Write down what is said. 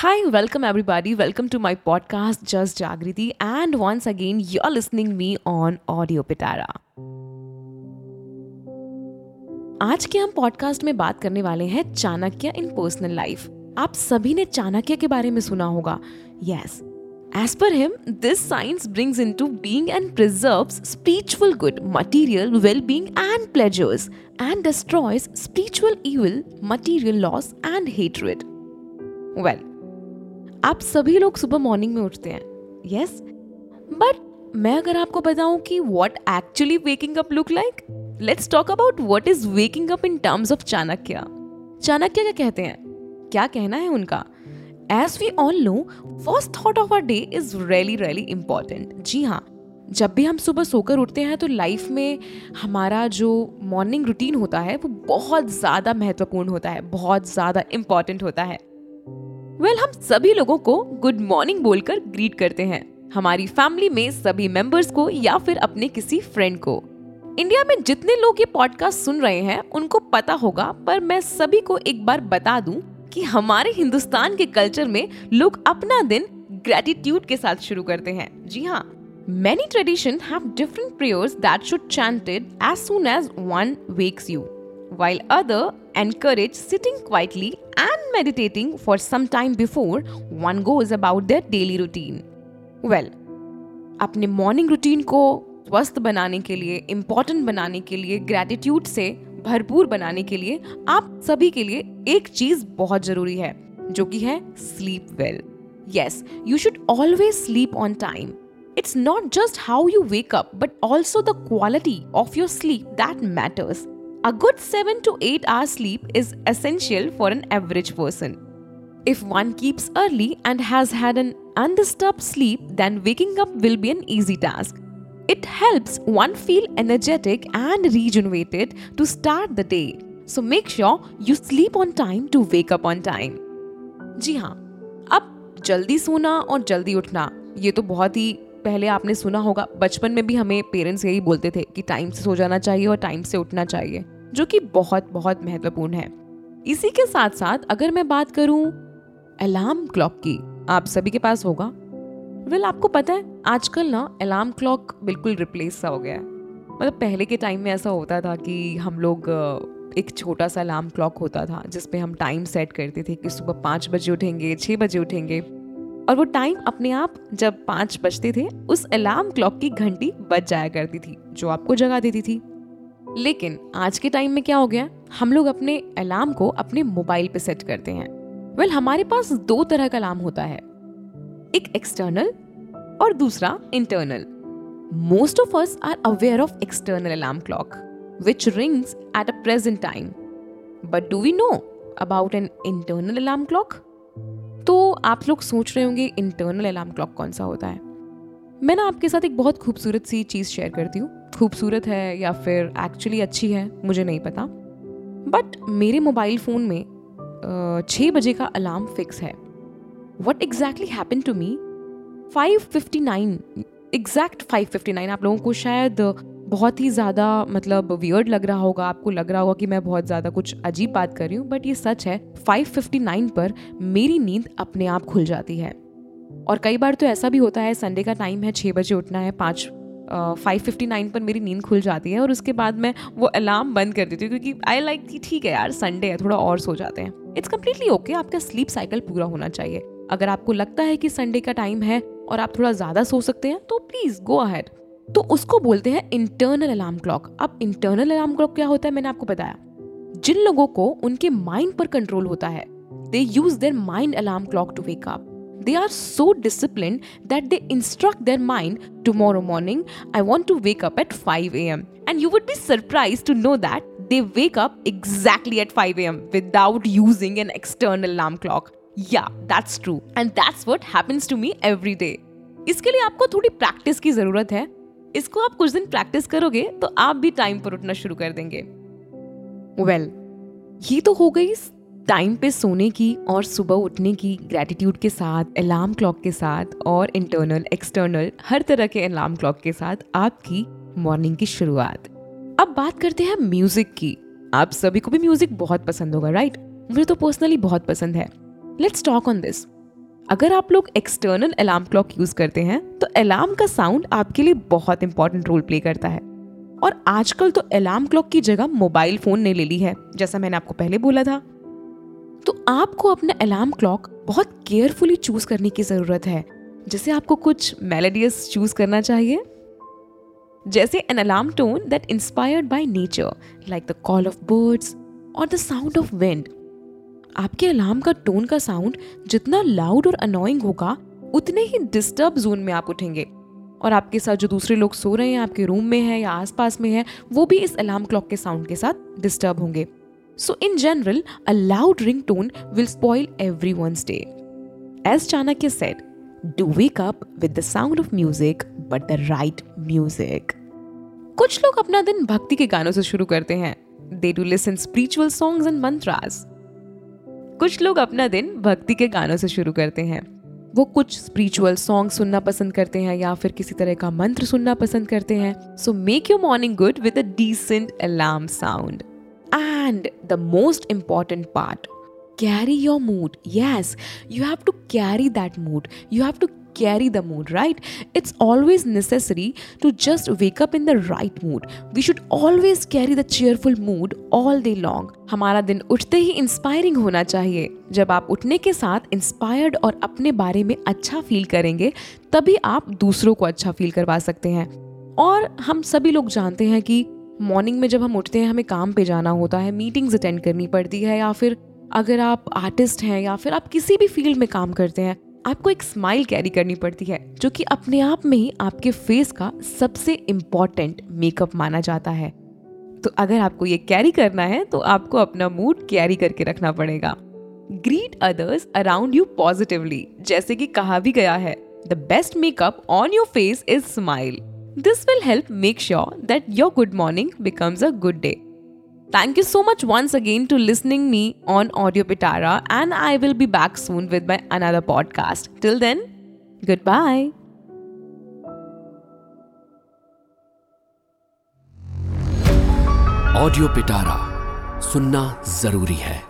Hi, welcome everybody. Welcome to my podcast Just Jagriti and once again you're listening me on Audio Pitara. आज के हम podcast में बात करने वाले हैं चाणक्य इन पर्सनल लाइफ आप सभी ने चाणक्य के बारे में सुना होगा yes As per him, this science brings into being and preserves spiritual good, material well being, and pleasures, and destroys spiritual evil, material loss, and hatred. Well, आप सभी लोग सुबह मॉर्निंग में उठते हैं। यस बट मैं अगर आपको बताऊँ कि what actually waking up look like let's talk about what is waking up in terms of Chanakya Chanakya क्या कहते हैं? क्या कहना है उनका? As we all know first thought of our day is really really important जी हाँ जब भी हम सुबह सोकर उठते हैं तो लाइफ में हमारा जो मॉर्निंग रूटीन होता है, वो बहुत ज़्यादा महत्वपूर्ण होता है, बहुत ज़्यादा इंपॉर्टेंट होता है। वेल well, हम सभी लोगों को गुड मॉर्निंग बोलकर ग्रीट करते हैं। हमारी फैमिली में सभी मेंबर्स को या फिर अपने किसी फ्रेंड को। इंडिया में जितने लोग ये पॉडकास्ट सुन रहे हैं उनको पता होगा पर मैं सभी को एक बार बता दूँ कि हमारे हिंदुस्तान के कल्चर में लोग अपना दिन ग्रेटिट्यूड के साथ शुरू करते हैं। जी हाँ Many traditions have different prayers that should chanted as soon as one wakes you, while other encourage sitting quietly and meditating for some time before one goes about their daily routine. Well, अपने morning routine को स्वस्थ बनाने के लिए important बनाने के लिए gratitude से भरपूर बनाने के लिए आप सभी के लिए एक चीज़ बहुत ज़रूरी है जो कि है sleep well yes you should always sleep on time It's not just how you wake up, but also the quality of your sleep that matters. A good 7 to 8 hours sleep is essential for an average person. If one keeps early and has had an undisturbed sleep, then waking up will be an easy task. It helps one feel energetic and rejuvenated to start the day. So make sure you sleep on time to wake up on time. जी हाँ अब जल्दी सोना और जल्दी उठना ये तो बहुत ही पहले आपने सुना होगा बचपन में भी हमें पेरेंट्स यही बोलते थे कि टाइम से सो जाना चाहिए और टाइम से उठना चाहिए जो कि बहुत बहुत महत्वपूर्ण है। इसी के साथ साथ अगर मैं बात करूँ अलार्म क्लॉक की आप सभी के पास होगा। वेल well, आपको पता है आजकल ना अलार्म क्लॉक बिल्कुल रिप्लेस सा हो गया है। मतलब पहले के टाइम में ऐसा होता था कि हम लोग एक छोटा सा अलार्म क्लॉक होता था जिसपे हम टाइम सेट करते थे कि सुबह पाँच बजे उठेंगे छः बजे उठेंगे। और वो टाइम अपने आप जब पाँच बजते थे उस अलार्म क्लॉक की घंटी बज जाया करती थी जो आपको जगा देती थी। लेकिन आज के टाइम में क्या हो गया? हम लोग अपने अलार्म को अपने मोबाइल पे सेट करते हैं। वेल well, हमारे पास दो तरह का अलार्म होता है। एक एक्सटर्नल और दूसरा internal most of us are aware of external alarm clock which rings at a present time but do we know about an internal alarm clock तो आप लोग सोच रहे होंगे इंटरनल अलार्म क्लॉक कौन सा होता है? मैं ना आपके साथ एक बहुत खूबसूरत सी चीज़ शेयर करती हूँ। खूबसूरत है या फिर एक्चुअली अच्छी है, मुझे नहीं पता। बट मेरे मोबाइल फ़ोन में छः बजे का अलार्म फिक्स है। What exactly happen to me five fifty nine exact five fifty nine आप लोगों को शायद बहुत ही ज़्यादा मतलब वियर्ड लग रहा होगा, आपको लग रहा होगा कि मैं बहुत ज़्यादा कुछ अजीब बात कर रही हूँ बट ये सच है 5:59 पर मेरी नींद अपने आप खुल जाती है। और कई बार तो ऐसा भी होता है संडे का टाइम है छः बजे उठना है, पाँच फाइव फिफ्टी नाइन पर मेरी नींद खुल जाती है और उसके बाद मैं वो अलार्म बंद कर देती हूँ क्योंकि आई लाइक कि ठीक है यार संडे है, थोड़ा और सो जाते हैं। इट्स कम्प्लीटली ओके आपका स्लीप साइकिल पूरा होना चाहिए। अगर आपको लगता है कि संडे का टाइम है और आप थोड़ा ज़्यादा सो सकते हैं तो प्लीज़ गो अहेड तो उसको बोलते हैं इंटरनल अलार्म क्लॉक अब इंटरनल अलार्म क्लॉक क्या होता है, मैंने आपको बताया। जिन लोगों को उनके माइंड पर कंट्रोल होता है they use their mind alarm clock to wake up they are so disciplined that they instruct their mind tomorrow morning i want to wake up at 5 a.m and you would be surprised to know that they wake up exactly at 5 a.m without using an external alarm clock yeah that's true and that's what happens to me every day इसके लिए आपको थोड़ी practice की ज़रूरत है इसको आप कुछ दिन प्रैक्टिस करोगे तो आप भी टाइम पर उठना शुरू कर देंगे वेल well, ये तो हो गई टाइम पे सोने की और सुबह उठने की ग्रेटिट्यूड के साथ अलार्म क्लॉक के साथ और इंटरनल एक्सटर्नल हर तरह के अलार्म क्लॉक के साथ आपकी मॉर्निंग की शुरुआत। अब बात करते हैं म्यूज़िक की। आप सभी को भी म्यूज़िक बहुत पसंद होगा राइट मुझे तो पर्सनली बहुत पसंद है। लेट्स टॉक ऑन दिस अगर आप लोग एक्सटर्नल अलार्म क्लॉक यूज़ करते हैं तो अलार्म का साउंड आपके लिए बहुत इंपॉर्टेंट रोल प्ले करता है। और आजकल तो अलार्म क्लॉक की जगह मोबाइल फ़ोन ने ले ली है, जैसा मैंने आपको पहले बोला था। तो आपको अपना अलार्म क्लॉक बहुत केयरफुली चूज़ करने की ज़रूरत है। जैसे आपको कुछ मेलेडियस चूज़ करना चाहिए। जैसे an alarm tone that inspired by nature like the call of birds और द साउंड ऑफ़ विंड आपके अलार्म का टोन का साउंड जितना लाउड और अनोइंग होगा, उतने ही डिस्टर्ब जोन में आप उठेंगे। और आपके साथ जो दूसरे लोग सो रहे हैं, आपके रूम में है या आसपास में है, वो भी इस अलार्म क्लॉक के साउंड के साथ डिस्टर्ब होंगे। General a loud ring tone will spoil every one day as Chanakya said do wake up with the sound of music but the right music कुछ लोग अपना दिन भक्ति के गानों से शुरू करते हैं। They do listen spiritual songs and mantras कुछ लोग अपना दिन भक्ति के गानों से शुरू करते हैं। वो कुछ स्पिरिचुअल सॉन्ग सुनना पसंद करते हैं या फिर किसी तरह का मंत्र सुनना पसंद करते हैं। So make your morning good with a decent alarm sound and the most important part carry your mood yes you have to carry that mood you have to carry the mood, right? It's always necessary to just wake up in the right mood. We should always carry the cheerful mood all day long. हमारा दिन उठते ही inspiring होना चाहिए जब आप उठने के साथ इंस्पायर्ड और अपने बारे में अच्छा फील करेंगे तभी आप दूसरों को अच्छा फील करवा सकते हैं और हम सभी लोग जानते हैं कि मॉर्निंग में जब हम उठते हैं, हमें काम पे जाना होता है मीटिंग्स अटेंड करनी पड़ती है, या फिर अगर आप आर्टिस्ट हैं, या फिर आप किसी भी फ़ील्ड में काम करते हैं, आपको एक स्माइल कैरी करनी पड़ती है, जो कि अपने आप में ही आपके फेस का सबसे इंपॉर्टेंट मेकअप माना जाता है। तो अगर आपको ये कैरी करना है तो आपको अपना मूड कैरी करके रखना पड़ेगा। Greet others around you positively जैसे कि कहा भी गया है the best makeup on your face is smile This will help make sure that your good morning becomes a good day Thank you so much once again to listening me on Audio Pitara and I will be back soon with my another podcast. Till then, goodbye. Audio Pitara सुनना जरूरी है